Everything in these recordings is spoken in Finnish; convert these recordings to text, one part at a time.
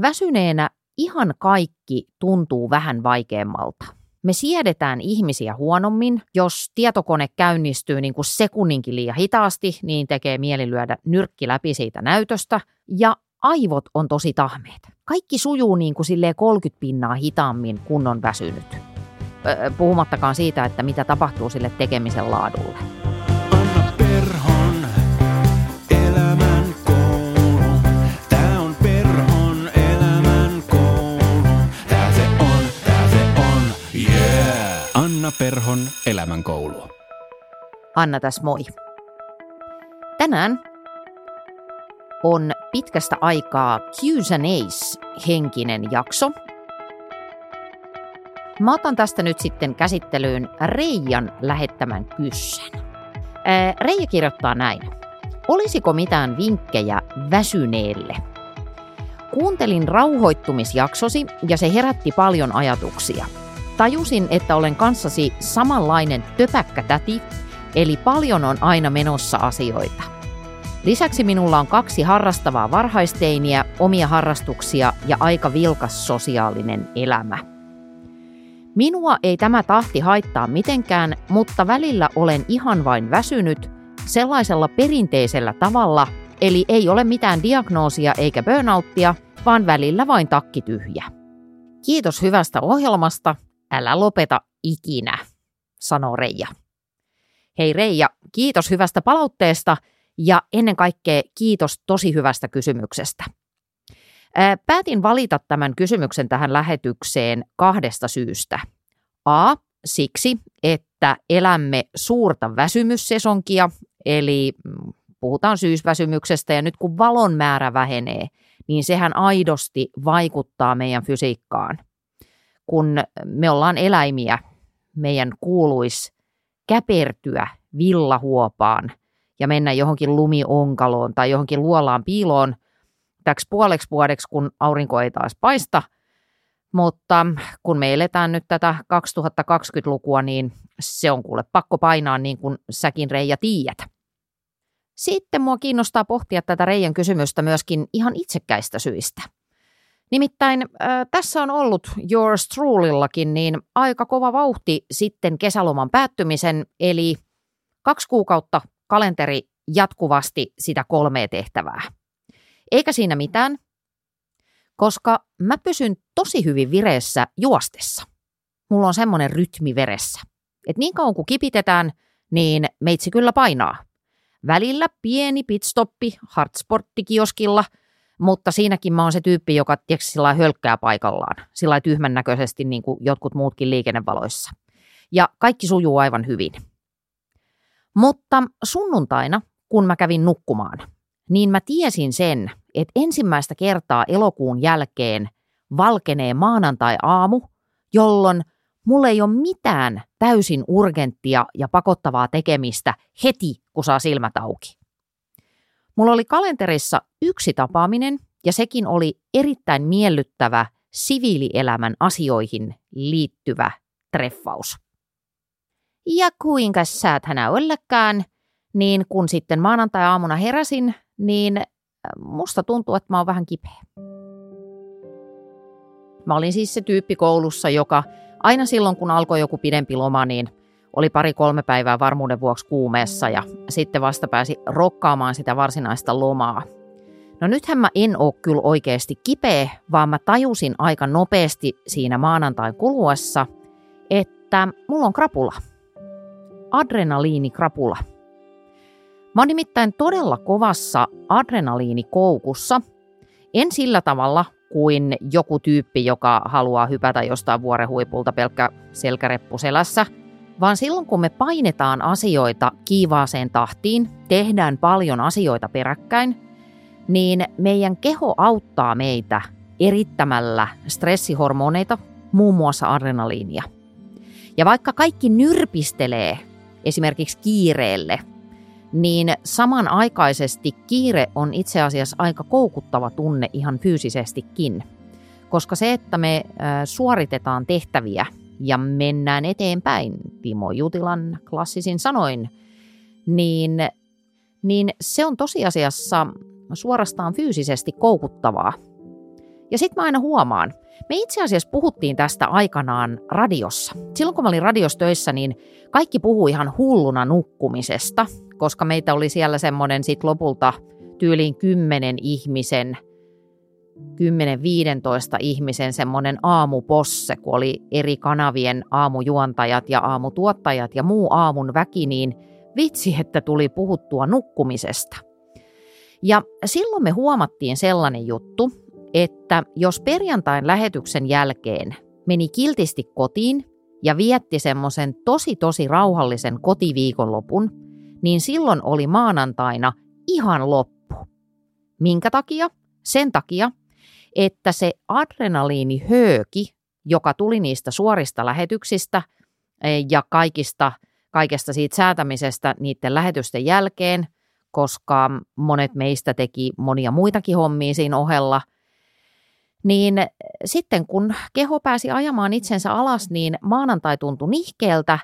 väsyneenä ihan kaikki tuntuu vähän vaikeammalta. Me siedetään ihmisiä huonommin, jos tietokone käynnistyy niin kuin sekunninkin liian hitaasti, niin tekee mieli lyödä nyrkki läpi siitä näytöstä. Ja aivot on tosi tahmeet. Kaikki sujuu niin kuin 30 pinnaa hitaammin, kun on väsynyt. Puhumattakaan siitä, että mitä tapahtuu sille tekemisen laadulle. Perhon elämän koulu. Anna tässä moi. Tänään on pitkästä aikaa Q&A's henkinen jakso. Mä otan tästä nyt sitten käsittelyyn Reijan lähettämän kyssän. Reija kirjoittaa näin. Olisiko mitään vinkkejä väsyneelle? Kuuntelin rauhoittumisjaksosi ja se herätti paljon ajatuksia. Tajusin, että olen kanssasi samanlainen töpäkkä täti, eli paljon on aina menossa asioita. Lisäksi minulla on kaksi harrastavaa varhaisteiniä, omia harrastuksia ja aika vilkas sosiaalinen elämä. Minua ei tämä tahti haittaa mitenkään, mutta välillä olen ihan vain väsynyt sellaisella perinteisellä tavalla, eli ei ole mitään diagnoosia eikä burnouttia, vaan välillä vain takki tyhjä. Kiitos hyvästä ohjelmasta, älä lopeta ikinä, sanoo Reija. Hei Reija, kiitos hyvästä palautteesta – ja ennen kaikkea kiitos tosi hyvästä kysymyksestä. Päätin valita tämän kysymyksen tähän lähetykseen kahdesta syystä. A. Siksi, että elämme suurta väsymyssesonkia, eli puhutaan syysväsymyksestä, ja nyt kun valon määrä vähenee, niin sehän aidosti vaikuttaa meidän fysiikkaan. Kun me ollaan eläimiä, meidän kuuluisi käpertyä villahuopaan – ja mennä johonkin lumionkaloon tai johonkin luolaan piiloon täksi puoleksi vuodeksi, kun aurinko ei taas paista. Mutta kun me eletään nyt tätä 2020-lukua, niin se on kuule pakko painaa niin kuin säkin Reija tiedät. Sitten mua kiinnostaa pohtia tätä Reijan kysymystä myöskin ihan itsekkäistä syistä. Nimittäin äh, tässä on ollut Yours Trulyllakin niin aika kova vauhti sitten kesäloman päättymisen, eli kaksi kuukautta kalenteri jatkuvasti sitä kolmea tehtävää. Eikä siinä mitään, koska mä pysyn tosi hyvin vireessä juostessa. Mulla on semmoinen rytmi veressä. että niin kauan kuin kipitetään, niin meitsi kyllä painaa. Välillä pieni pitstoppi hardsporttikioskilla, mutta siinäkin mä oon se tyyppi, joka tiedätkö, sillä hölkkää paikallaan, sillä tyhmän näköisesti niin kuin jotkut muutkin liikennevaloissa. Ja kaikki sujuu aivan hyvin. Mutta sunnuntaina, kun mä kävin nukkumaan, niin mä tiesin sen, että ensimmäistä kertaa elokuun jälkeen valkenee maanantai-aamu, jolloin mulla ei ole mitään täysin urgenttia ja pakottavaa tekemistä heti, kun saa silmät auki. Mulla oli kalenterissa yksi tapaaminen ja sekin oli erittäin miellyttävä siviilielämän asioihin liittyvä treffaus. Ja kuinka hänä ollekaan, niin kun sitten maanantai-aamuna heräsin, niin äh, musta tuntuu, että mä oon vähän kipeä. Mä olin siis se tyyppi koulussa, joka aina silloin, kun alkoi joku pidempi loma, niin oli pari-kolme päivää varmuuden vuoksi kuumeessa ja sitten vasta pääsi rokkaamaan sitä varsinaista lomaa. No nythän mä en oo kyllä oikeasti kipeä, vaan mä tajusin aika nopeasti siinä maanantain kuluessa, että mulla on krapula – adrenaliinikrapula. Mä oon nimittäin todella kovassa adrenaliinikoukussa. En sillä tavalla kuin joku tyyppi, joka haluaa hypätä jostain vuorehuipulta pelkkä selkäreppu selässä, vaan silloin kun me painetaan asioita kiivaaseen tahtiin, tehdään paljon asioita peräkkäin, niin meidän keho auttaa meitä erittämällä stressihormoneita, muun muassa adrenaliinia. Ja vaikka kaikki nyrpistelee esimerkiksi kiireelle, niin samanaikaisesti kiire on itse asiassa aika koukuttava tunne ihan fyysisestikin. Koska se, että me suoritetaan tehtäviä ja mennään eteenpäin, Timo Jutilan klassisin sanoin, niin, niin se on tosiasiassa suorastaan fyysisesti koukuttavaa. Ja sitten mä aina huomaan, me itse asiassa puhuttiin tästä aikanaan radiossa. Silloin kun mä olin radiostöissä, niin kaikki puhui ihan hulluna nukkumisesta, koska meitä oli siellä semmoinen sit lopulta tyyliin kymmenen ihmisen, 10-15 ihmisen semmoinen aamuposse, kun oli eri kanavien aamujuontajat ja aamutuottajat ja muu aamun väki, niin vitsi, että tuli puhuttua nukkumisesta. Ja silloin me huomattiin sellainen juttu, että jos perjantain lähetyksen jälkeen meni kiltisti kotiin ja vietti semmoisen tosi tosi rauhallisen kotiviikonlopun, niin silloin oli maanantaina ihan loppu. Minkä takia? Sen takia, että se adrenaliinihööki, joka tuli niistä suorista lähetyksistä eh, ja kaikista, kaikesta siitä säätämisestä niiden lähetysten jälkeen, koska monet meistä teki monia muitakin hommia siinä ohella – niin sitten kun keho pääsi ajamaan itsensä alas, niin maanantai tuntui nihkeeltä,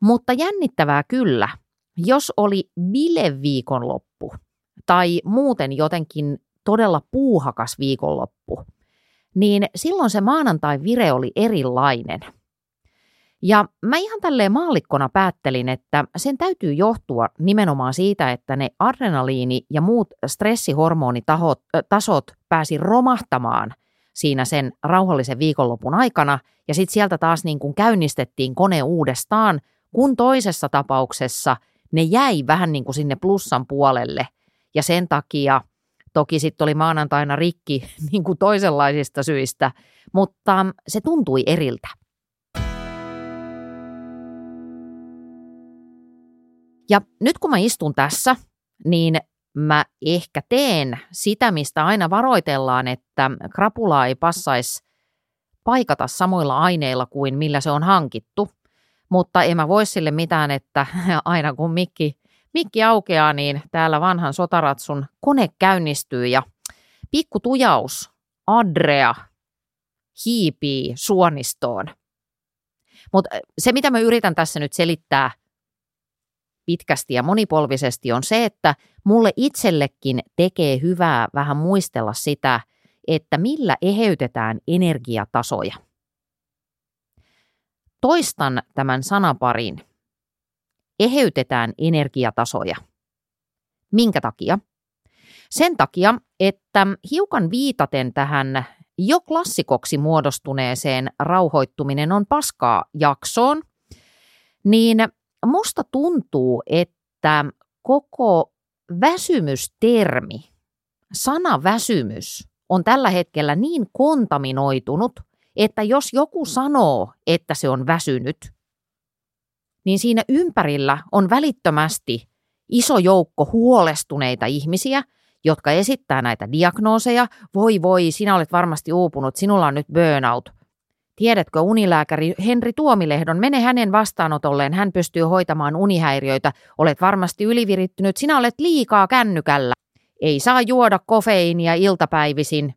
mutta jännittävää kyllä, jos oli bileviikonloppu tai muuten jotenkin todella puuhakas viikonloppu, niin silloin se maanantai vire oli erilainen. Ja mä ihan tälleen maallikkona päättelin, että sen täytyy johtua nimenomaan siitä, että ne adrenaliini- ja muut stressihormonitasot pääsi romahtamaan – siinä sen rauhallisen viikonlopun aikana, ja sitten sieltä taas niin kuin käynnistettiin kone uudestaan, kun toisessa tapauksessa ne jäi vähän niin kuin sinne plussan puolelle, ja sen takia toki sitten oli maanantaina rikki niin kuin toisenlaisista syistä, mutta se tuntui eriltä. Ja nyt kun mä istun tässä, niin mä ehkä teen sitä, mistä aina varoitellaan, että krapulaa ei passaisi paikata samoilla aineilla kuin millä se on hankittu. Mutta en mä voi sille mitään, että aina kun mikki, mikki aukeaa, niin täällä vanhan sotaratsun kone käynnistyy ja pikku tujaus, Adrea, hiipii suonistoon. Mutta se, mitä mä yritän tässä nyt selittää – pitkästi ja monipolvisesti on se, että mulle itsellekin tekee hyvää vähän muistella sitä, että millä eheytetään energiatasoja. Toistan tämän sanaparin. Eheytetään energiatasoja. Minkä takia? Sen takia, että hiukan viitaten tähän jo klassikoksi muodostuneeseen rauhoittuminen on paskaa jaksoon, niin musta tuntuu, että koko väsymystermi, sana väsymys, on tällä hetkellä niin kontaminoitunut, että jos joku sanoo, että se on väsynyt, niin siinä ympärillä on välittömästi iso joukko huolestuneita ihmisiä, jotka esittää näitä diagnooseja. Voi voi, sinä olet varmasti uupunut, sinulla on nyt burnout. Tiedätkö unilääkäri Henri Tuomilehdon, mene hänen vastaanotolleen, hän pystyy hoitamaan unihäiriöitä. Olet varmasti ylivirittynyt, sinä olet liikaa kännykällä. Ei saa juoda kofeiinia iltapäivisin.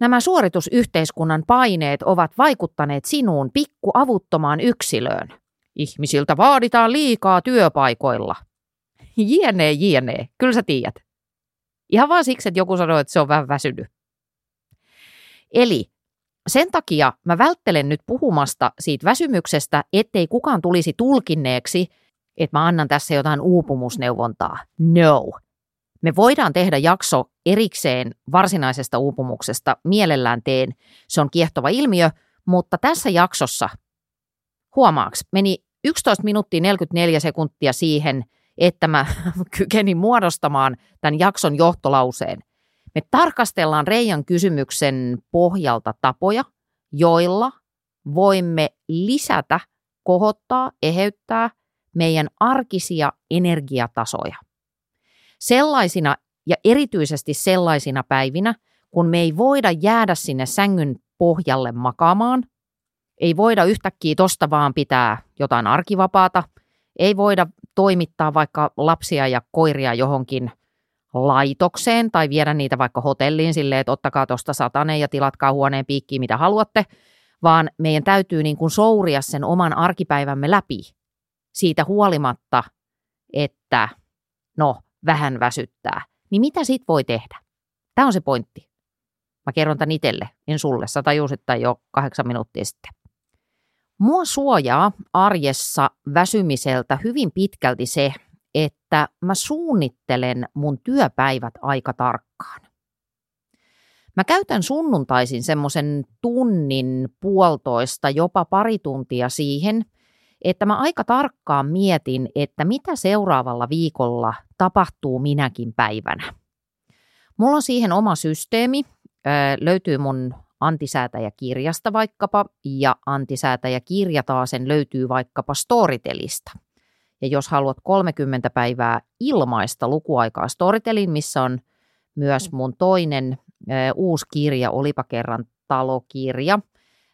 Nämä suoritusyhteiskunnan paineet ovat vaikuttaneet sinuun pikku avuttomaan yksilöön. Ihmisiltä vaaditaan liikaa työpaikoilla. Jienee, jienee, kyllä sä tiedät. Ihan vaan siksi, että joku sanoo, että se on vähän väsynyt. Eli sen takia mä välttelen nyt puhumasta siitä väsymyksestä, ettei kukaan tulisi tulkinneeksi, että mä annan tässä jotain uupumusneuvontaa. No. Me voidaan tehdä jakso erikseen varsinaisesta uupumuksesta, mielellään teen. Se on kiehtova ilmiö, mutta tässä jaksossa, huomaaks, meni 11 minuuttia 44 sekuntia siihen, että mä kykenin muodostamaan tämän jakson johtolauseen. Me tarkastellaan Reijan kysymyksen pohjalta tapoja, joilla voimme lisätä, kohottaa, eheyttää meidän arkisia energiatasoja. Sellaisina ja erityisesti sellaisina päivinä, kun me ei voida jäädä sinne sängyn pohjalle makaamaan, ei voida yhtäkkiä tosta vaan pitää jotain arkivapaata, ei voida toimittaa vaikka lapsia ja koiria johonkin laitokseen tai viedä niitä vaikka hotelliin silleen, että ottakaa tuosta satanen ja tilatkaa huoneen piikkiin mitä haluatte, vaan meidän täytyy niin kuin souria sen oman arkipäivämme läpi siitä huolimatta, että no vähän väsyttää. Niin mitä sit voi tehdä? Tämä on se pointti. Mä kerron tämän itselle, en sulle. Sä tajusit jo kahdeksan minuuttia sitten. Mua suojaa arjessa väsymiseltä hyvin pitkälti se, että mä suunnittelen mun työpäivät aika tarkkaan. Mä käytän sunnuntaisin semmoisen tunnin, puolitoista, jopa pari tuntia siihen, että mä aika tarkkaan mietin, että mitä seuraavalla viikolla tapahtuu minäkin päivänä. Mulla on siihen oma systeemi, löytyy mun antisäätäjäkirjasta vaikkapa, ja antisäätäjäkirja taasen löytyy vaikkapa Storytelista. Ja jos haluat 30 päivää ilmaista lukuaikaa Storytelin, missä on myös mun toinen uusi kirja, olipa kerran talokirja,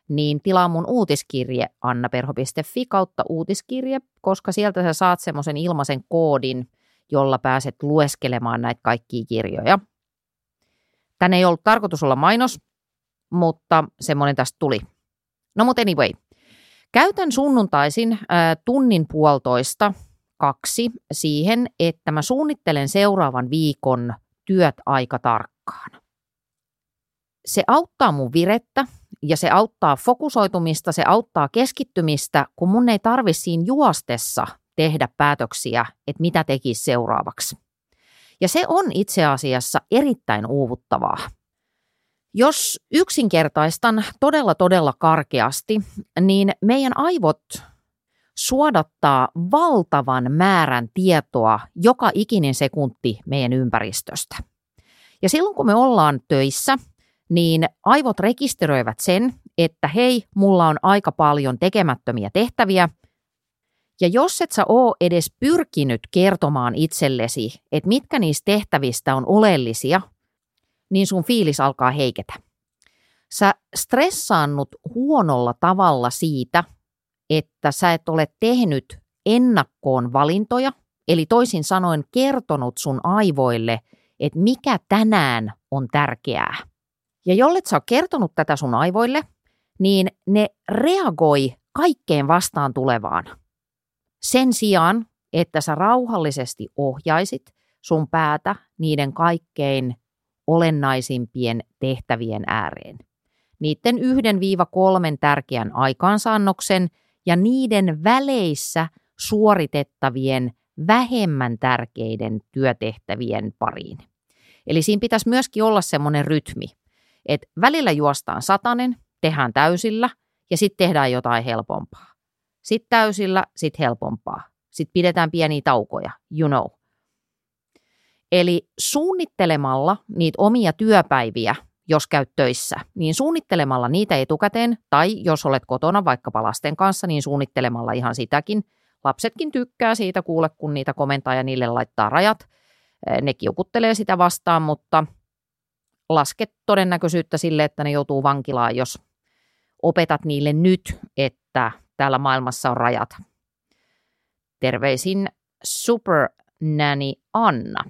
niin tilaa mun uutiskirje annaperho.fi kautta uutiskirje, koska sieltä sä saat semmoisen ilmaisen koodin, jolla pääset lueskelemaan näitä kaikkia kirjoja. Tänne ei ollut tarkoitus olla mainos, mutta semmoinen tästä tuli. No mutta anyway, käytän sunnuntaisin äh, tunnin puolitoista kaksi siihen, että mä suunnittelen seuraavan viikon työt aika tarkkaan. Se auttaa mun virettä ja se auttaa fokusoitumista, se auttaa keskittymistä, kun mun ei tarvi siinä juostessa tehdä päätöksiä, että mitä tekisi seuraavaksi. Ja se on itse asiassa erittäin uuvuttavaa. Jos yksinkertaistan todella todella karkeasti, niin meidän aivot suodattaa valtavan määrän tietoa joka ikinen sekunti meidän ympäristöstä. Ja silloin kun me ollaan töissä, niin aivot rekisteröivät sen, että hei, mulla on aika paljon tekemättömiä tehtäviä. Ja jos et sä oo edes pyrkinyt kertomaan itsellesi, että mitkä niistä tehtävistä on oleellisia, niin sun fiilis alkaa heiketä. Sä stressaannut huonolla tavalla siitä, että sä et ole tehnyt ennakkoon valintoja, eli toisin sanoen kertonut sun aivoille, että mikä tänään on tärkeää. Ja jollet sä ole kertonut tätä sun aivoille, niin ne reagoi kaikkeen vastaan tulevaan. Sen sijaan, että sä rauhallisesti ohjaisit sun päätä niiden kaikkein olennaisimpien tehtävien ääreen. Niiden yhden viiva kolmen tärkeän aikaansaannoksen ja niiden väleissä suoritettavien vähemmän tärkeiden työtehtävien pariin. Eli siinä pitäisi myöskin olla semmoinen rytmi, että välillä juostaan satanen, tehdään täysillä ja sitten tehdään jotain helpompaa. Sitten täysillä, sitten helpompaa. Sitten pidetään pieniä taukoja, you know. Eli suunnittelemalla niitä omia työpäiviä, jos käyt töissä, niin suunnittelemalla niitä etukäteen, tai jos olet kotona vaikkapa lasten kanssa, niin suunnittelemalla ihan sitäkin. Lapsetkin tykkää siitä, kuule, kun niitä komentaa ja niille laittaa rajat. Ne kiukuttelee sitä vastaan, mutta lasket todennäköisyyttä sille, että ne joutuu vankilaan, jos opetat niille nyt, että täällä maailmassa on rajat. Terveisin Super Nanny Anna.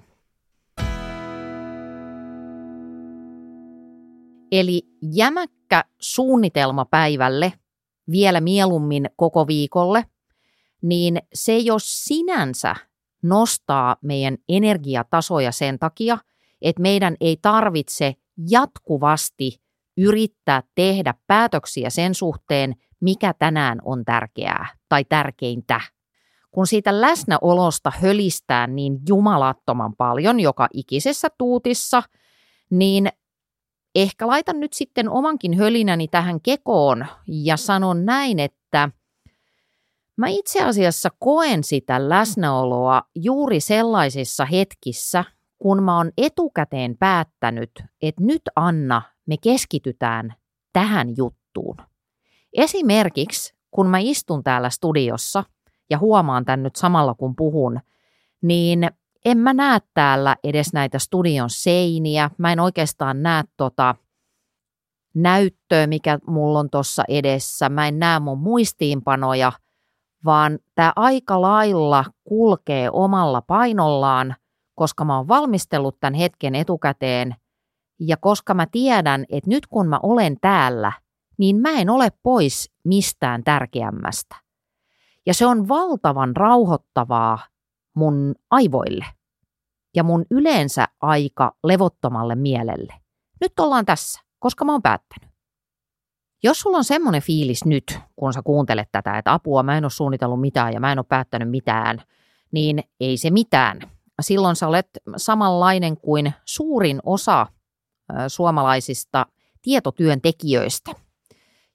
Eli jämäkkä suunnitelma päivälle, vielä mieluummin koko viikolle, niin se jos sinänsä nostaa meidän energiatasoja sen takia, että meidän ei tarvitse jatkuvasti yrittää tehdä päätöksiä sen suhteen, mikä tänään on tärkeää tai tärkeintä. Kun siitä läsnäolosta hölistää niin jumalattoman paljon joka ikisessä tuutissa, niin ehkä laitan nyt sitten omankin hölinäni tähän kekoon ja sanon näin, että mä itse asiassa koen sitä läsnäoloa juuri sellaisissa hetkissä, kun mä oon etukäteen päättänyt, että nyt Anna, me keskitytään tähän juttuun. Esimerkiksi, kun mä istun täällä studiossa ja huomaan tämän nyt samalla kun puhun, niin en mä näe täällä edes näitä studion seiniä. Mä en oikeastaan näe tota näyttöä, mikä mulla on tuossa edessä. Mä en näe mun muistiinpanoja, vaan tämä aika lailla kulkee omalla painollaan – koska mä oon valmistellut tämän hetken etukäteen ja koska mä tiedän, että nyt kun mä olen täällä, niin mä en ole pois mistään tärkeämmästä. Ja se on valtavan rauhoittavaa mun aivoille ja mun yleensä aika levottomalle mielelle. Nyt ollaan tässä, koska mä oon päättänyt. Jos sulla on semmoinen fiilis nyt, kun sä kuuntelet tätä, että apua, mä en ole suunnitellut mitään ja mä en ole päättänyt mitään, niin ei se mitään. Silloin sä olet samanlainen kuin suurin osa suomalaisista tietotyöntekijöistä,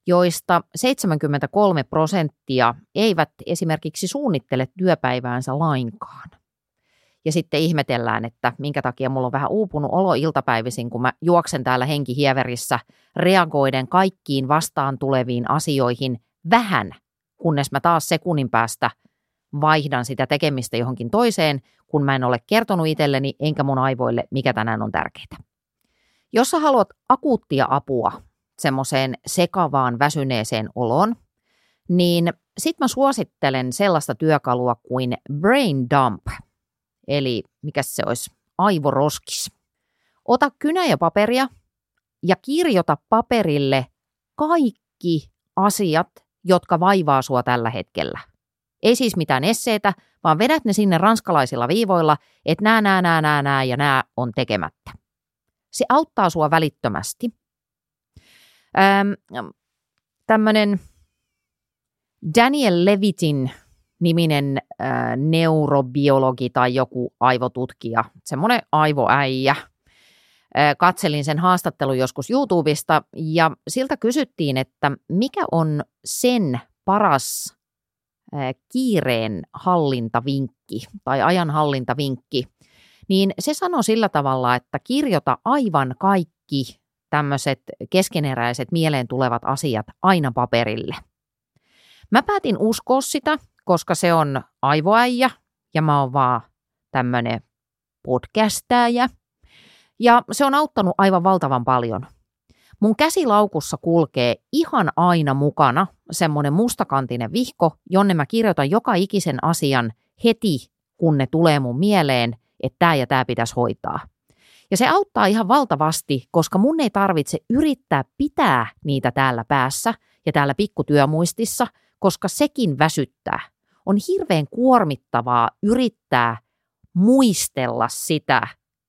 joista 73 prosenttia eivät esimerkiksi suunnittele työpäiväänsä lainkaan. Ja sitten ihmetellään, että minkä takia mulla on vähän uupunut olo iltapäivisin, kun mä juoksen täällä henkihieverissä reagoiden kaikkiin vastaan tuleviin asioihin vähän, kunnes mä taas sekunnin päästä vaihdan sitä tekemistä johonkin toiseen, kun mä en ole kertonut itselleni enkä mun aivoille, mikä tänään on tärkeää. Jos sä haluat akuuttia apua semmoiseen sekavaan väsyneeseen oloon, niin sit mä suosittelen sellaista työkalua kuin Brain Dump, eli mikä se olisi, aivoroskis. Ota kynä ja paperia ja kirjoita paperille kaikki asiat, jotka vaivaa sua tällä hetkellä. Ei siis mitään esseitä, vaan vedät ne sinne ranskalaisilla viivoilla, että nää, nää, nää, nää, nää ja nää on tekemättä. Se auttaa sua välittömästi. Ähm, Tämmöinen Daniel Levitin niminen äh, neurobiologi tai joku aivotutkija, semmoinen aivoäijä. Äh, katselin sen haastattelun joskus YouTubesta ja siltä kysyttiin, että mikä on sen paras äh, kiireen hallintavinkki tai ajan hallintavinkki, niin se sanoi sillä tavalla, että kirjoita aivan kaikki tämmöiset keskeneräiset mieleen tulevat asiat aina paperille. Mä päätin uskoa sitä, koska se on aivoäijä ja mä oon vaan tämmöinen podcastäjä. Ja se on auttanut aivan valtavan paljon. Mun käsilaukussa kulkee ihan aina mukana semmoinen mustakantinen vihko, jonne mä kirjoitan joka ikisen asian heti, kun ne tulee mun mieleen, että tämä ja tämä pitäisi hoitaa. Ja se auttaa ihan valtavasti, koska mun ei tarvitse yrittää pitää niitä täällä päässä ja täällä pikkutyömuistissa, koska sekin väsyttää. On hirveän kuormittavaa yrittää muistella sitä,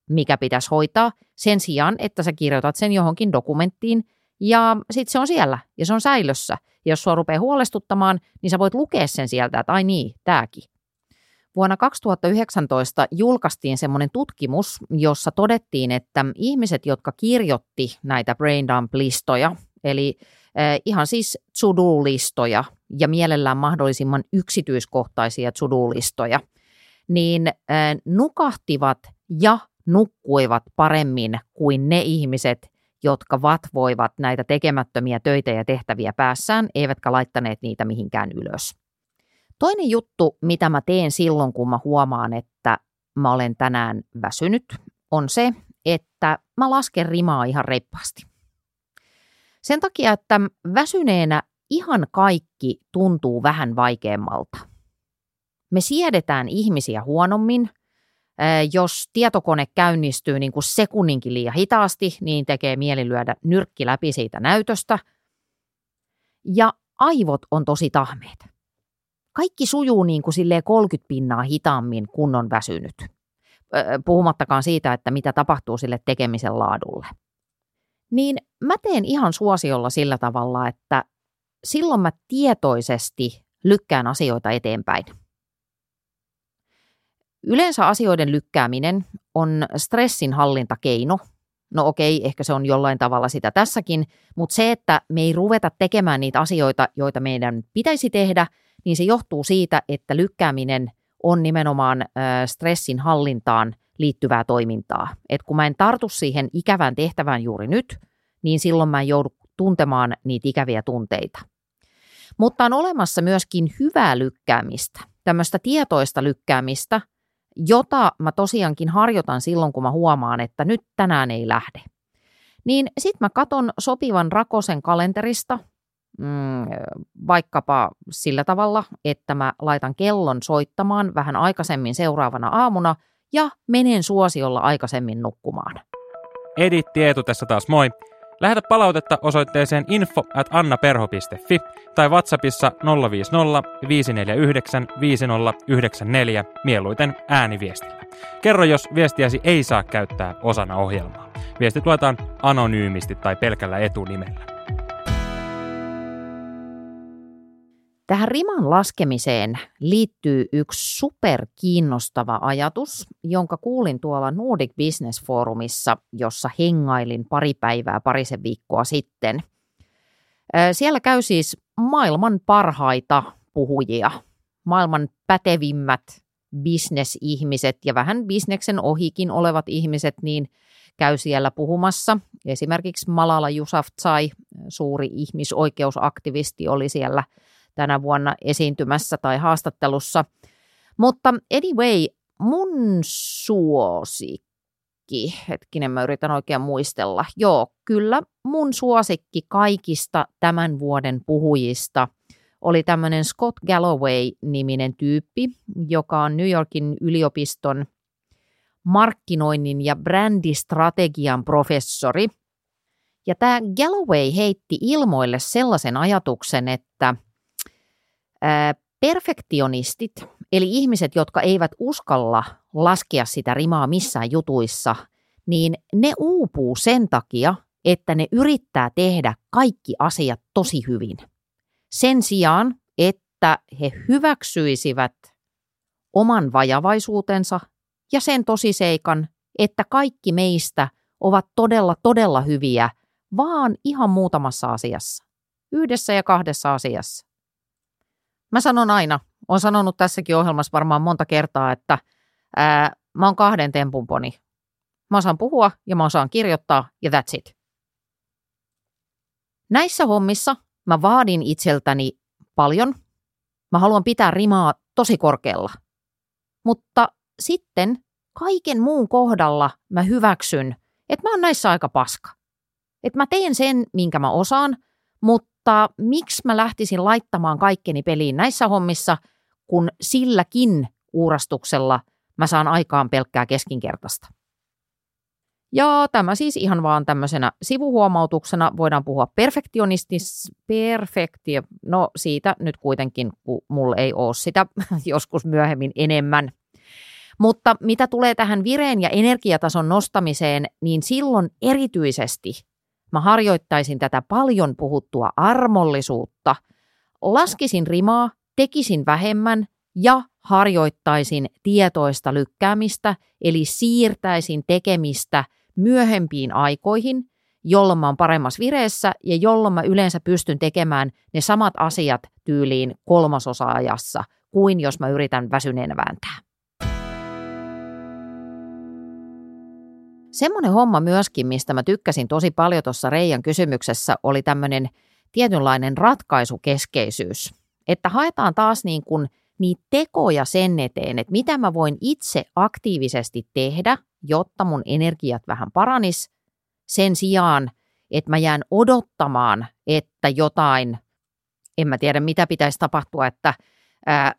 mikä pitäisi hoitaa, sen sijaan, että sä kirjoitat sen johonkin dokumenttiin ja sitten se on siellä ja se on säilössä. Ja jos sua rupeaa huolestuttamaan, niin sä voit lukea sen sieltä, että ai niin, tääkin. Vuonna 2019 julkaistiin semmoinen tutkimus, jossa todettiin, että ihmiset, jotka kirjoitti näitä brain dump-listoja, eli ihan siis to-do-listoja ja mielellään mahdollisimman yksityiskohtaisia to-do-listoja, niin eh, nukahtivat ja nukkuivat paremmin kuin ne ihmiset, jotka vatvoivat näitä tekemättömiä töitä ja tehtäviä päässään, eivätkä laittaneet niitä mihinkään ylös. Toinen juttu, mitä mä teen silloin, kun mä huomaan, että mä olen tänään väsynyt, on se, että mä lasken rimaa ihan reippaasti. Sen takia, että väsyneenä ihan kaikki tuntuu vähän vaikeammalta. Me siedetään ihmisiä huonommin. Jos tietokone käynnistyy niin kuin sekunninkin liian hitaasti, niin tekee mieli lyödä nyrkki läpi siitä näytöstä. Ja aivot on tosi tahmeet kaikki sujuu niin kuin 30 pinnaa hitaammin, kun on väsynyt. Puhumattakaan siitä, että mitä tapahtuu sille tekemisen laadulle. Niin mä teen ihan suosiolla sillä tavalla, että silloin mä tietoisesti lykkään asioita eteenpäin. Yleensä asioiden lykkääminen on stressin hallintakeino. No okei, ehkä se on jollain tavalla sitä tässäkin, mutta se, että me ei ruveta tekemään niitä asioita, joita meidän pitäisi tehdä – niin se johtuu siitä, että lykkääminen on nimenomaan stressin hallintaan liittyvää toimintaa. Et kun mä en tartu siihen ikävään tehtävään juuri nyt, niin silloin mä en joudu tuntemaan niitä ikäviä tunteita. Mutta on olemassa myöskin hyvää lykkäämistä, tämmöistä tietoista lykkäämistä, jota mä tosiaankin harjoitan silloin, kun mä huomaan, että nyt tänään ei lähde. Niin sit mä katon sopivan rakosen kalenterista, mm, vaikkapa sillä tavalla, että mä laitan kellon soittamaan vähän aikaisemmin seuraavana aamuna ja menen suosiolla aikaisemmin nukkumaan. Editti Eetu tässä taas moi. Lähetä palautetta osoitteeseen info at annaperho.fi tai WhatsAppissa 050 549 5094 mieluiten ääniviestillä. Kerro, jos viestiäsi ei saa käyttää osana ohjelmaa. Viestit luetaan anonyymisti tai pelkällä etunimellä. Tähän riman laskemiseen liittyy yksi superkiinnostava ajatus, jonka kuulin tuolla Nordic Business Forumissa, jossa hengailin pari päivää parisen viikkoa sitten. Siellä käy siis maailman parhaita puhujia, maailman pätevimmät bisnesihmiset ja vähän bisneksen ohikin olevat ihmiset, niin käy siellä puhumassa. Esimerkiksi Malala Yousafzai, suuri ihmisoikeusaktivisti, oli siellä – tänä vuonna esiintymässä tai haastattelussa. Mutta anyway, mun suosikki, hetkinen mä yritän oikein muistella, joo, kyllä mun suosikki kaikista tämän vuoden puhujista oli tämmöinen Scott Galloway-niminen tyyppi, joka on New Yorkin yliopiston markkinoinnin ja brändistrategian professori. Ja tämä Galloway heitti ilmoille sellaisen ajatuksen, että – perfektionistit, eli ihmiset, jotka eivät uskalla laskea sitä rimaa missään jutuissa, niin ne uupuu sen takia, että ne yrittää tehdä kaikki asiat tosi hyvin. Sen sijaan, että he hyväksyisivät oman vajavaisuutensa ja sen tosiseikan, että kaikki meistä ovat todella todella hyviä, vaan ihan muutamassa asiassa. Yhdessä ja kahdessa asiassa. Mä sanon aina, on sanonut tässäkin ohjelmassa varmaan monta kertaa, että ää, mä oon kahden tempun poni. Mä osaan puhua ja mä osaan kirjoittaa ja that's it. Näissä hommissa mä vaadin itseltäni paljon. Mä haluan pitää rimaa tosi korkealla. Mutta sitten kaiken muun kohdalla mä hyväksyn, että mä oon näissä aika paska. Että mä teen sen, minkä mä osaan, mutta mutta miksi mä lähtisin laittamaan kaikkeni peliin näissä hommissa, kun silläkin uurastuksella mä saan aikaan pelkkää keskinkertaista. Ja tämä siis ihan vaan tämmöisenä sivuhuomautuksena voidaan puhua perfektionistis, perfektio, no siitä nyt kuitenkin, kun mulla ei ole sitä joskus myöhemmin enemmän. Mutta mitä tulee tähän vireen ja energiatason nostamiseen, niin silloin erityisesti Mä harjoittaisin tätä paljon puhuttua armollisuutta, laskisin rimaa, tekisin vähemmän ja harjoittaisin tietoista lykkäämistä, eli siirtäisin tekemistä myöhempiin aikoihin, jolloin mä oon paremmassa vireessä ja jolloin mä yleensä pystyn tekemään ne samat asiat tyyliin kolmasosa-ajassa kuin jos mä yritän väsyneenä vääntää. Semmoinen homma myöskin, mistä mä tykkäsin tosi paljon tuossa Reijan kysymyksessä, oli tämmöinen tietynlainen ratkaisukeskeisyys. Että haetaan taas niin kuin niitä tekoja sen eteen, että mitä mä voin itse aktiivisesti tehdä, jotta mun energiat vähän paranis, sen sijaan, että mä jään odottamaan, että jotain, en mä tiedä mitä pitäisi tapahtua, että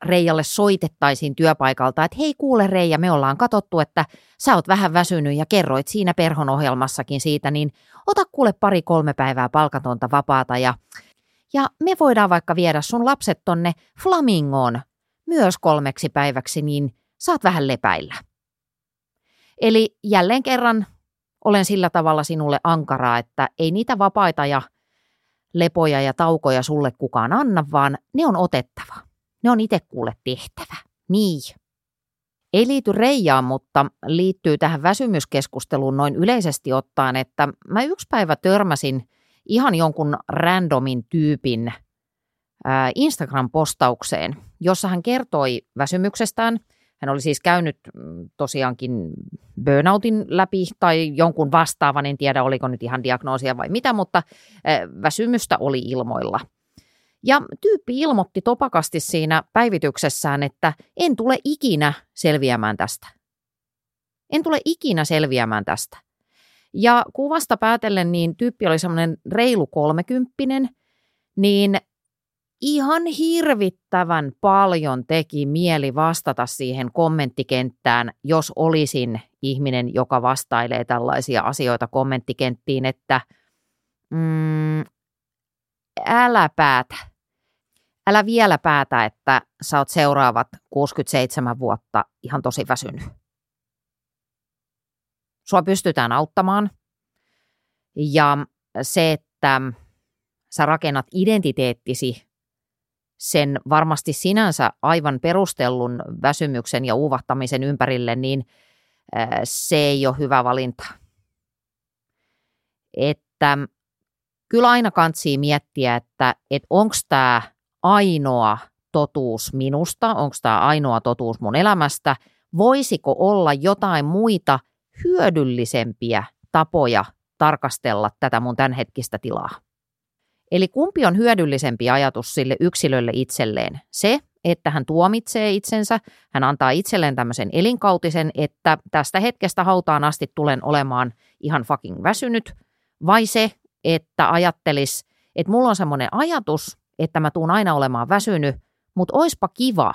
Reijalle soitettaisiin työpaikalta, että hei kuule Reija, me ollaan katsottu, että sä oot vähän väsynyt ja kerroit siinä perhon ohjelmassakin siitä, niin ota kuule pari-kolme päivää palkatonta vapaata ja, ja me voidaan vaikka viedä sun lapset tonne Flamingoon myös kolmeksi päiväksi, niin saat vähän lepäillä. Eli jälleen kerran olen sillä tavalla sinulle ankaraa, että ei niitä vapaita ja lepoja ja taukoja sulle kukaan anna, vaan ne on otettava. Ne on itse kuule tehtävä. Niin. Ei liity Reijaan, mutta liittyy tähän väsymyskeskusteluun noin yleisesti ottaen, että mä yksi päivä törmäsin ihan jonkun randomin tyypin Instagram-postaukseen, jossa hän kertoi väsymyksestään. Hän oli siis käynyt mm, tosiaankin burnoutin läpi tai jonkun vastaavan, en tiedä oliko nyt ihan diagnoosia vai mitä, mutta väsymystä oli ilmoilla – ja tyyppi ilmoitti topakasti siinä päivityksessään, että en tule ikinä selviämään tästä. En tule ikinä selviämään tästä. Ja kuvasta päätellen, niin tyyppi oli semmoinen reilu kolmekymppinen, niin ihan hirvittävän paljon teki mieli vastata siihen kommenttikenttään, jos olisin ihminen, joka vastailee tällaisia asioita kommenttikenttiin, että mm, älä päätä älä vielä päätä, että sä oot seuraavat 67 vuotta ihan tosi väsynyt. sua pystytään auttamaan. Ja se, että sä rakennat identiteettisi sen varmasti sinänsä aivan perustellun väsymyksen ja uuvahtamisen ympärille, niin se ei ole hyvä valinta. Että kyllä aina kantsii miettiä, että, että onko tämä ainoa totuus minusta, onko tämä ainoa totuus mun elämästä, voisiko olla jotain muita hyödyllisempiä tapoja tarkastella tätä mun tämänhetkistä tilaa. Eli kumpi on hyödyllisempi ajatus sille yksilölle itselleen? Se, että hän tuomitsee itsensä, hän antaa itselleen tämmöisen elinkautisen, että tästä hetkestä hautaan asti tulen olemaan ihan fucking väsynyt, vai se, että ajattelis, että mulla on semmoinen ajatus, että mä tuun aina olemaan väsynyt, mutta oispa kiva,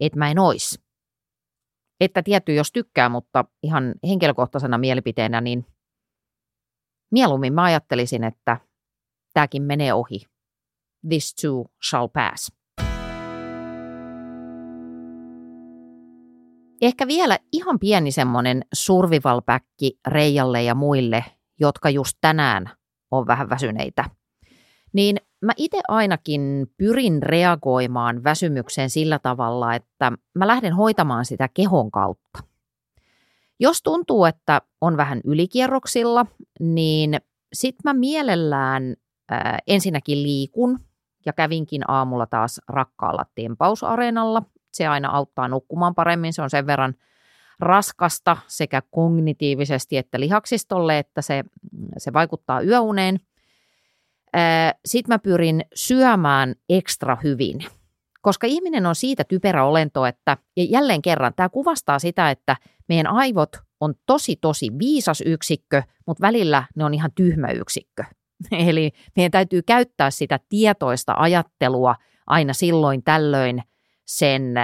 että mä en ois. Että tietty, jos tykkää, mutta ihan henkilökohtaisena mielipiteenä, niin mieluummin mä ajattelisin, että tämäkin menee ohi. This too shall pass. Ehkä vielä ihan pieni semmoinen survival Reijalle ja muille, jotka just tänään on vähän väsyneitä. Niin mä itse ainakin pyrin reagoimaan väsymykseen sillä tavalla, että mä lähden hoitamaan sitä kehon kautta. Jos tuntuu, että on vähän ylikierroksilla, niin sit mä mielellään ää, ensinnäkin liikun ja kävinkin aamulla taas rakkaalla tempausareenalla. Se aina auttaa nukkumaan paremmin, se on sen verran raskasta sekä kognitiivisesti että lihaksistolle, että se, se vaikuttaa yöuneen. Sitten mä pyrin syömään ekstra hyvin, koska ihminen on siitä typerä olento, että ja jälleen kerran tämä kuvastaa sitä, että meidän aivot on tosi tosi viisas yksikkö, mutta välillä ne on ihan tyhmä yksikkö. Eli meidän täytyy käyttää sitä tietoista ajattelua aina silloin tällöin sen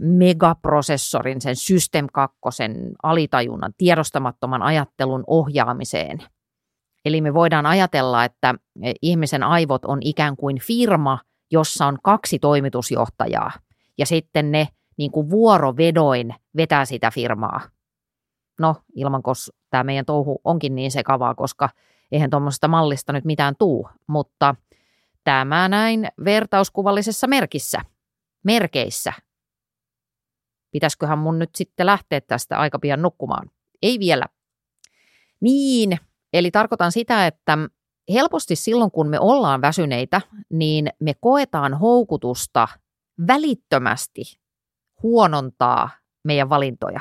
megaprosessorin, sen System 2, alitajunnan, tiedostamattoman ajattelun ohjaamiseen. Eli me voidaan ajatella, että e, ihmisen aivot on ikään kuin firma, jossa on kaksi toimitusjohtajaa, ja sitten ne niin kuin vuorovedoin vetää sitä firmaa. No, ilmankos tämä meidän touhu onkin niin sekavaa, koska eihän tuommoisesta mallista nyt mitään tuu, mutta tämä näin vertauskuvallisessa merkissä, merkeissä. Pitäisiköhän mun nyt sitten lähteä tästä aika pian nukkumaan? Ei vielä. Niin, eli tarkoitan sitä, että helposti silloin kun me ollaan väsyneitä, niin me koetaan houkutusta välittömästi huonontaa meidän valintoja.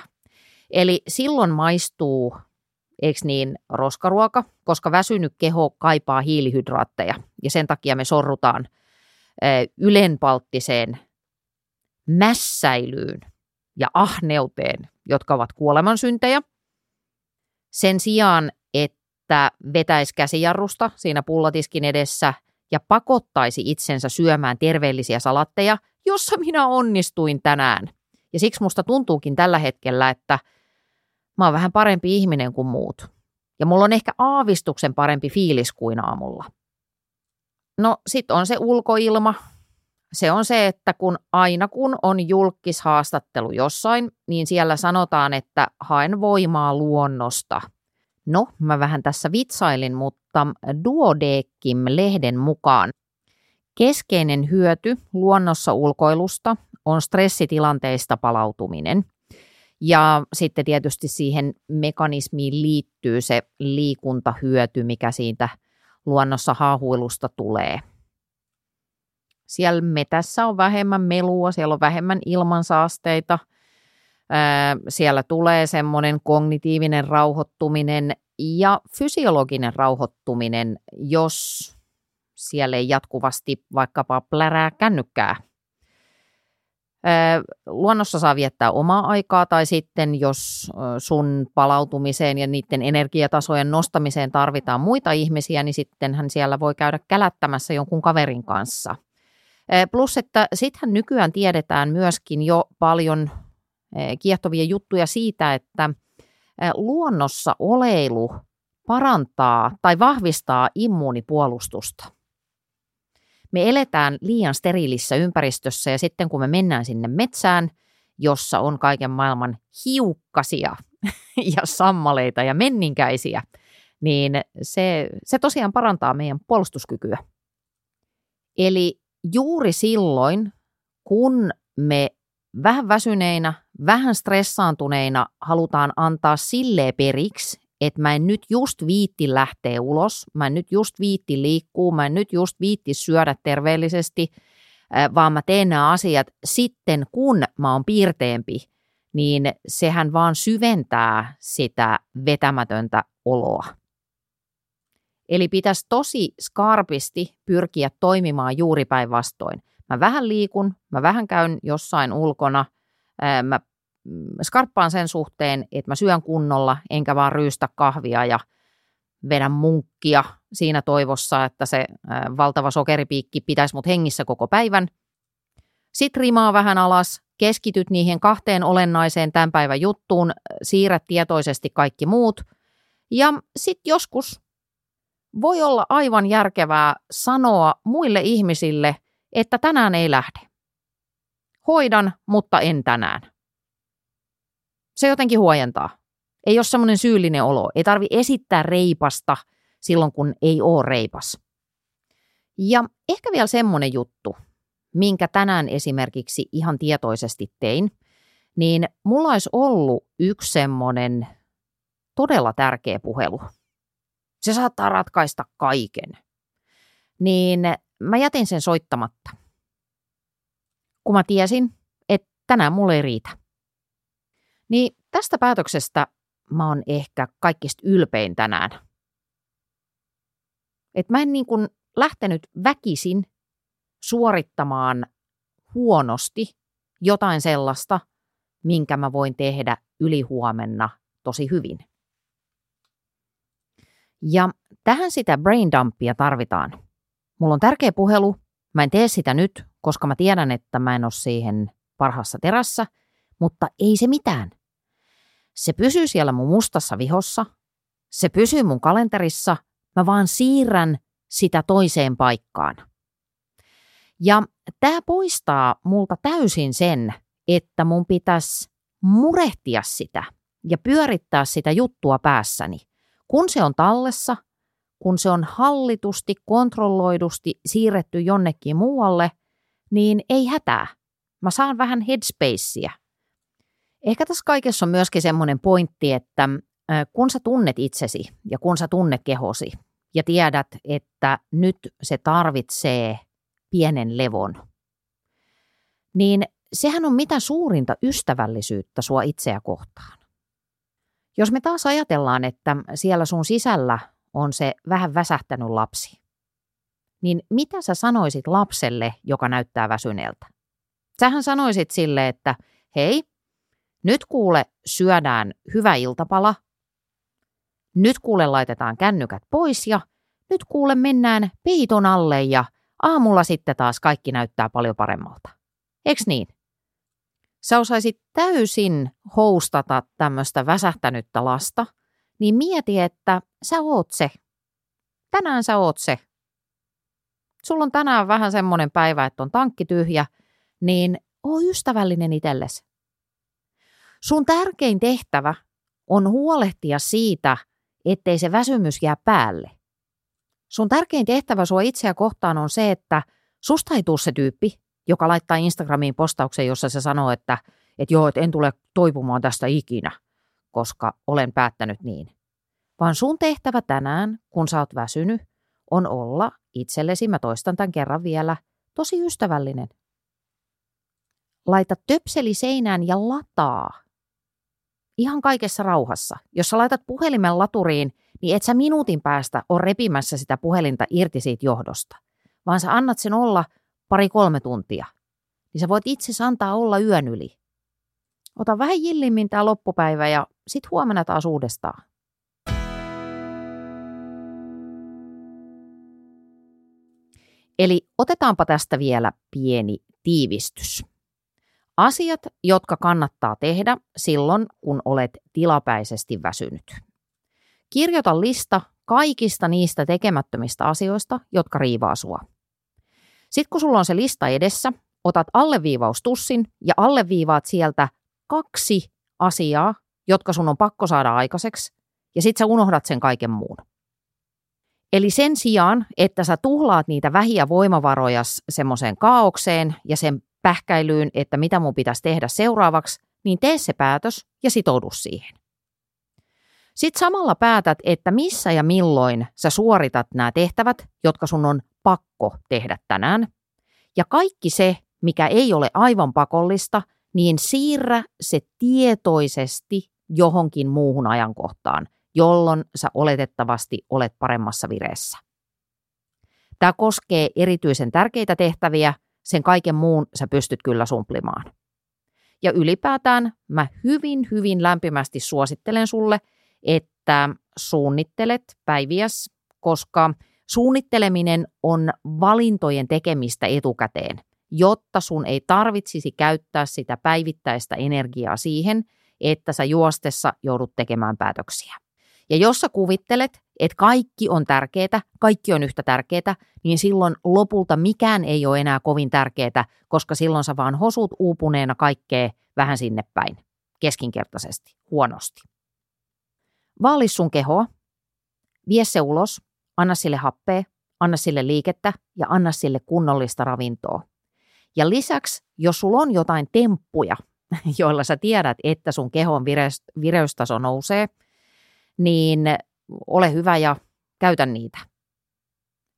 Eli silloin maistuu eikö niin, roskaruoka, koska väsynyt keho kaipaa hiilihydraatteja ja sen takia me sorrutaan ylenpalttiseen mässäilyyn ja ahneuteen, jotka ovat kuolemansyntejä. Sen sijaan, että vetäisi käsijarrusta siinä pullatiskin edessä ja pakottaisi itsensä syömään terveellisiä salatteja, jossa minä onnistuin tänään. Ja siksi musta tuntuukin tällä hetkellä, että – Mä oon vähän parempi ihminen kuin muut. Ja mulla on ehkä aavistuksen parempi fiilis kuin aamulla. No sit on se ulkoilma. Se on se, että kun aina kun on julkishaastattelu jossain, niin siellä sanotaan, että haen voimaa luonnosta. No, mä vähän tässä vitsailin, mutta Duodekim-lehden mukaan keskeinen hyöty luonnossa ulkoilusta on stressitilanteista palautuminen – ja sitten tietysti siihen mekanismiin liittyy se liikuntahyöty, mikä siitä luonnossa haahuilusta tulee. Siellä metässä on vähemmän melua, siellä on vähemmän ilmansaasteita, siellä tulee semmoinen kognitiivinen rauhoittuminen ja fysiologinen rauhoittuminen, jos siellä ei jatkuvasti vaikkapa plärää kännykkää Luonnossa saa viettää omaa aikaa tai sitten jos sun palautumiseen ja niiden energiatasojen nostamiseen tarvitaan muita ihmisiä, niin sitten hän siellä voi käydä kälättämässä jonkun kaverin kanssa. Plus, että sittenhän nykyään tiedetään myöskin jo paljon kiehtovia juttuja siitä, että luonnossa oleilu parantaa tai vahvistaa immuunipuolustusta me eletään liian steriilissä ympäristössä ja sitten kun me mennään sinne metsään, jossa on kaiken maailman hiukkasia ja sammaleita ja menninkäisiä, niin se, se tosiaan parantaa meidän puolustuskykyä. Eli juuri silloin, kun me vähän väsyneinä, vähän stressaantuneina halutaan antaa silleen periksi, että mä en nyt just viitti lähteä ulos, mä en nyt just viitti liikkuu, mä en nyt just viitti syödä terveellisesti, vaan mä teen nämä asiat sitten, kun mä oon piirteempi, niin sehän vaan syventää sitä vetämätöntä oloa. Eli pitäisi tosi skarpisti pyrkiä toimimaan juuri päinvastoin. Mä vähän liikun, mä vähän käyn jossain ulkona, mä mm, skarppaan sen suhteen, että mä syön kunnolla, enkä vaan ryystä kahvia ja vedän munkkia siinä toivossa, että se valtava sokeripiikki pitäisi mut hengissä koko päivän. Sitten rimaa vähän alas, keskityt niihin kahteen olennaiseen tämän päivän juttuun, siirrät tietoisesti kaikki muut. Ja sitten joskus voi olla aivan järkevää sanoa muille ihmisille, että tänään ei lähde. Hoidan, mutta en tänään. Se jotenkin huojentaa. Ei ole semmoinen syyllinen olo. Ei tarvi esittää reipasta silloin, kun ei ole reipas. Ja ehkä vielä semmoinen juttu, minkä tänään esimerkiksi ihan tietoisesti tein, niin mulla olisi ollut yksi semmoinen todella tärkeä puhelu. Se saattaa ratkaista kaiken. Niin mä jätin sen soittamatta. Kun mä tiesin, että tänään mulle ei riitä. Niin tästä päätöksestä mä oon ehkä kaikista ylpein tänään. Et mä en niin kuin lähtenyt väkisin suorittamaan huonosti jotain sellaista, minkä mä voin tehdä ylihuomenna tosi hyvin. Ja tähän sitä brain dumpia tarvitaan. Mulla on tärkeä puhelu, mä en tee sitä nyt, koska mä tiedän, että mä en ole siihen parhaassa terässä, mutta ei se mitään. Se pysyy siellä mun mustassa vihossa, se pysyy mun kalenterissa, mä vaan siirrän sitä toiseen paikkaan. Ja tämä poistaa multa täysin sen, että mun pitäisi murehtia sitä ja pyörittää sitä juttua päässäni. Kun se on tallessa, kun se on hallitusti, kontrolloidusti siirretty jonnekin muualle, niin ei hätää. Mä saan vähän headspacea. Ehkä tässä kaikessa on myöskin semmoinen pointti, että kun sä tunnet itsesi ja kun sä tunnet kehosi ja tiedät, että nyt se tarvitsee pienen levon, niin sehän on mitä suurinta ystävällisyyttä sua itseä kohtaan. Jos me taas ajatellaan, että siellä sun sisällä on se vähän väsähtänyt lapsi, niin mitä sä sanoisit lapselle, joka näyttää väsyneeltä? Sähän sanoisit sille, että hei, nyt kuule syödään hyvä iltapala, nyt kuule laitetaan kännykät pois ja nyt kuule mennään peiton alle ja aamulla sitten taas kaikki näyttää paljon paremmalta. Eks niin? Sä osaisit täysin houstata tämmöistä väsähtänyttä lasta, niin mieti, että sä oot se. Tänään sä oot se. Sulla on tänään vähän semmoinen päivä, että on tankki tyhjä, niin oo ystävällinen itsellesi. Sun tärkein tehtävä on huolehtia siitä, ettei se väsymys jää päälle. Sun tärkein tehtävä sua itseä kohtaan on se, että susta ei tule se tyyppi, joka laittaa Instagramiin postauksen, jossa se sanoo, että, että joo, että en tule toipumaan tästä ikinä, koska olen päättänyt niin. Vaan sun tehtävä tänään, kun sä oot väsynyt, on olla itsellesi, mä toistan tämän kerran vielä, tosi ystävällinen. Laita töpseli seinään ja lataa. Ihan kaikessa rauhassa. Jos sä laitat puhelimen laturiin, niin et sä minuutin päästä ole repimässä sitä puhelinta irti siitä johdosta, vaan sä annat sen olla pari-kolme tuntia. Niin sä voit itse antaa olla yön yli. Ota vähän jillimmin tämä loppupäivä ja sit huomenna taas uudestaan. Eli otetaanpa tästä vielä pieni tiivistys. Asiat, jotka kannattaa tehdä silloin, kun olet tilapäisesti väsynyt. Kirjoita lista kaikista niistä tekemättömistä asioista, jotka riivaa sua. Sitten kun sulla on se lista edessä, otat alleviivaustussin ja alleviivaat sieltä kaksi asiaa, jotka sun on pakko saada aikaiseksi, ja sit sä unohdat sen kaiken muun. Eli sen sijaan, että sä tuhlaat niitä vähiä voimavaroja semmoiseen kaaukseen ja sen pähkäilyyn, että mitä mun pitäisi tehdä seuraavaksi, niin tee se päätös ja sitoudu siihen. Sitten samalla päätät, että missä ja milloin sä suoritat nämä tehtävät, jotka sun on pakko tehdä tänään. Ja kaikki se, mikä ei ole aivan pakollista, niin siirrä se tietoisesti johonkin muuhun ajankohtaan, jolloin sä oletettavasti olet paremmassa vireessä. Tämä koskee erityisen tärkeitä tehtäviä, sen kaiken muun sä pystyt kyllä sumplimaan. Ja ylipäätään mä hyvin, hyvin lämpimästi suosittelen sulle, että suunnittelet päiviäs, koska suunnitteleminen on valintojen tekemistä etukäteen, jotta sun ei tarvitsisi käyttää sitä päivittäistä energiaa siihen, että sä juostessa joudut tekemään päätöksiä. Ja jos sä kuvittelet, että kaikki on tärkeää, kaikki on yhtä tärkeää, niin silloin lopulta mikään ei ole enää kovin tärkeää, koska silloin sä vaan hosut uupuneena kaikkea vähän sinne päin, keskinkertaisesti, huonosti. Vaali sun kehoa, vie se ulos, anna sille happea, anna sille liikettä. Ja anna sille kunnollista ravintoa. Ja lisäksi, jos sulla on jotain temppuja, joilla sä tiedät, että sun kehon vireystaso nousee, niin ole hyvä ja käytä niitä.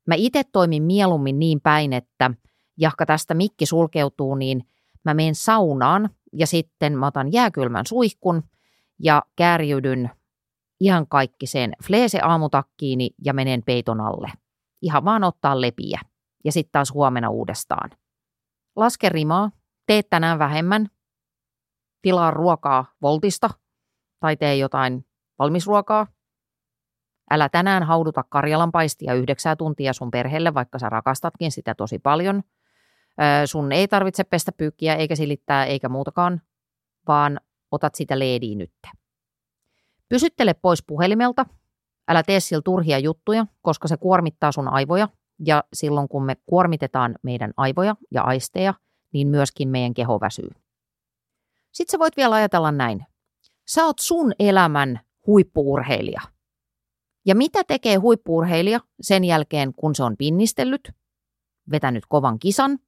Mä itse toimin mieluummin niin päin, että jahka tästä mikki sulkeutuu, niin mä menen saunaan ja sitten mä otan jääkylmän suihkun ja kääriydyn ihan kaikkiseen fleese aamutakkiini ja menen peiton alle. Ihan vaan ottaa lepiä ja sitten taas huomenna uudestaan. Laske rimaa, tee tänään vähemmän, tilaa ruokaa voltista tai tee jotain valmisruokaa. Älä tänään hauduta karjalanpaistia yhdeksää tuntia sun perheelle, vaikka sä rakastatkin sitä tosi paljon. Sun ei tarvitse pestä pyykkiä eikä silittää eikä muutakaan, vaan otat sitä leediä nytte. Pysyttele pois puhelimelta, älä tee sillä turhia juttuja, koska se kuormittaa sun aivoja ja silloin kun me kuormitetaan meidän aivoja ja aisteja, niin myöskin meidän keho väsyy. Sitten sä voit vielä ajatella näin. Sä oot sun elämän huippuurheilija. Ja mitä tekee huippuurheilija sen jälkeen, kun se on pinnistellyt, vetänyt kovan kisan,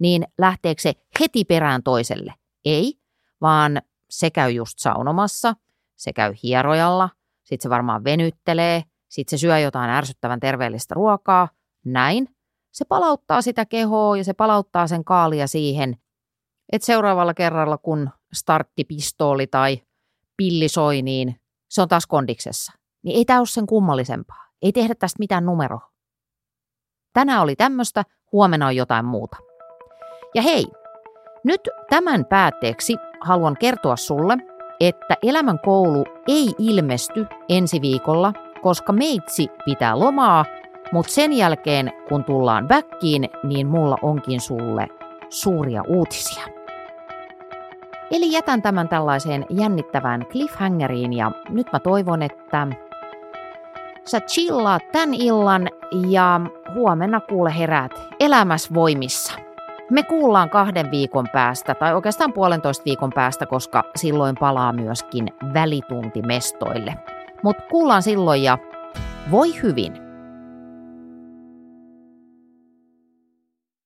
niin lähteekö se heti perään toiselle? Ei, vaan se käy just saunomassa – se käy hierojalla, sitten se varmaan venyttelee, sitten se syö jotain ärsyttävän terveellistä ruokaa, näin. Se palauttaa sitä kehoa ja se palauttaa sen kaalia siihen, että seuraavalla kerralla kun starttipistooli tai pilli soi, niin se on taas kondiksessa. Niin ei tämä ole sen kummallisempaa. Ei tehdä tästä mitään numeroa. Tänään oli tämmöistä, huomenna on jotain muuta. Ja hei, nyt tämän päätteeksi haluan kertoa sulle, että elämän koulu ei ilmesty ensi viikolla, koska meitsi pitää lomaa, mutta sen jälkeen kun tullaan backiin, niin mulla onkin sulle suuria uutisia. Eli jätän tämän tällaiseen jännittävään cliffhangeriin ja nyt mä toivon, että sä chillaat tän illan ja huomenna kuule heräät elämäs voimissa. Me kuullaan kahden viikon päästä, tai oikeastaan puolentoista viikon päästä, koska silloin palaa myöskin välitunti mestoille. Mutta kuullaan silloin ja voi hyvin!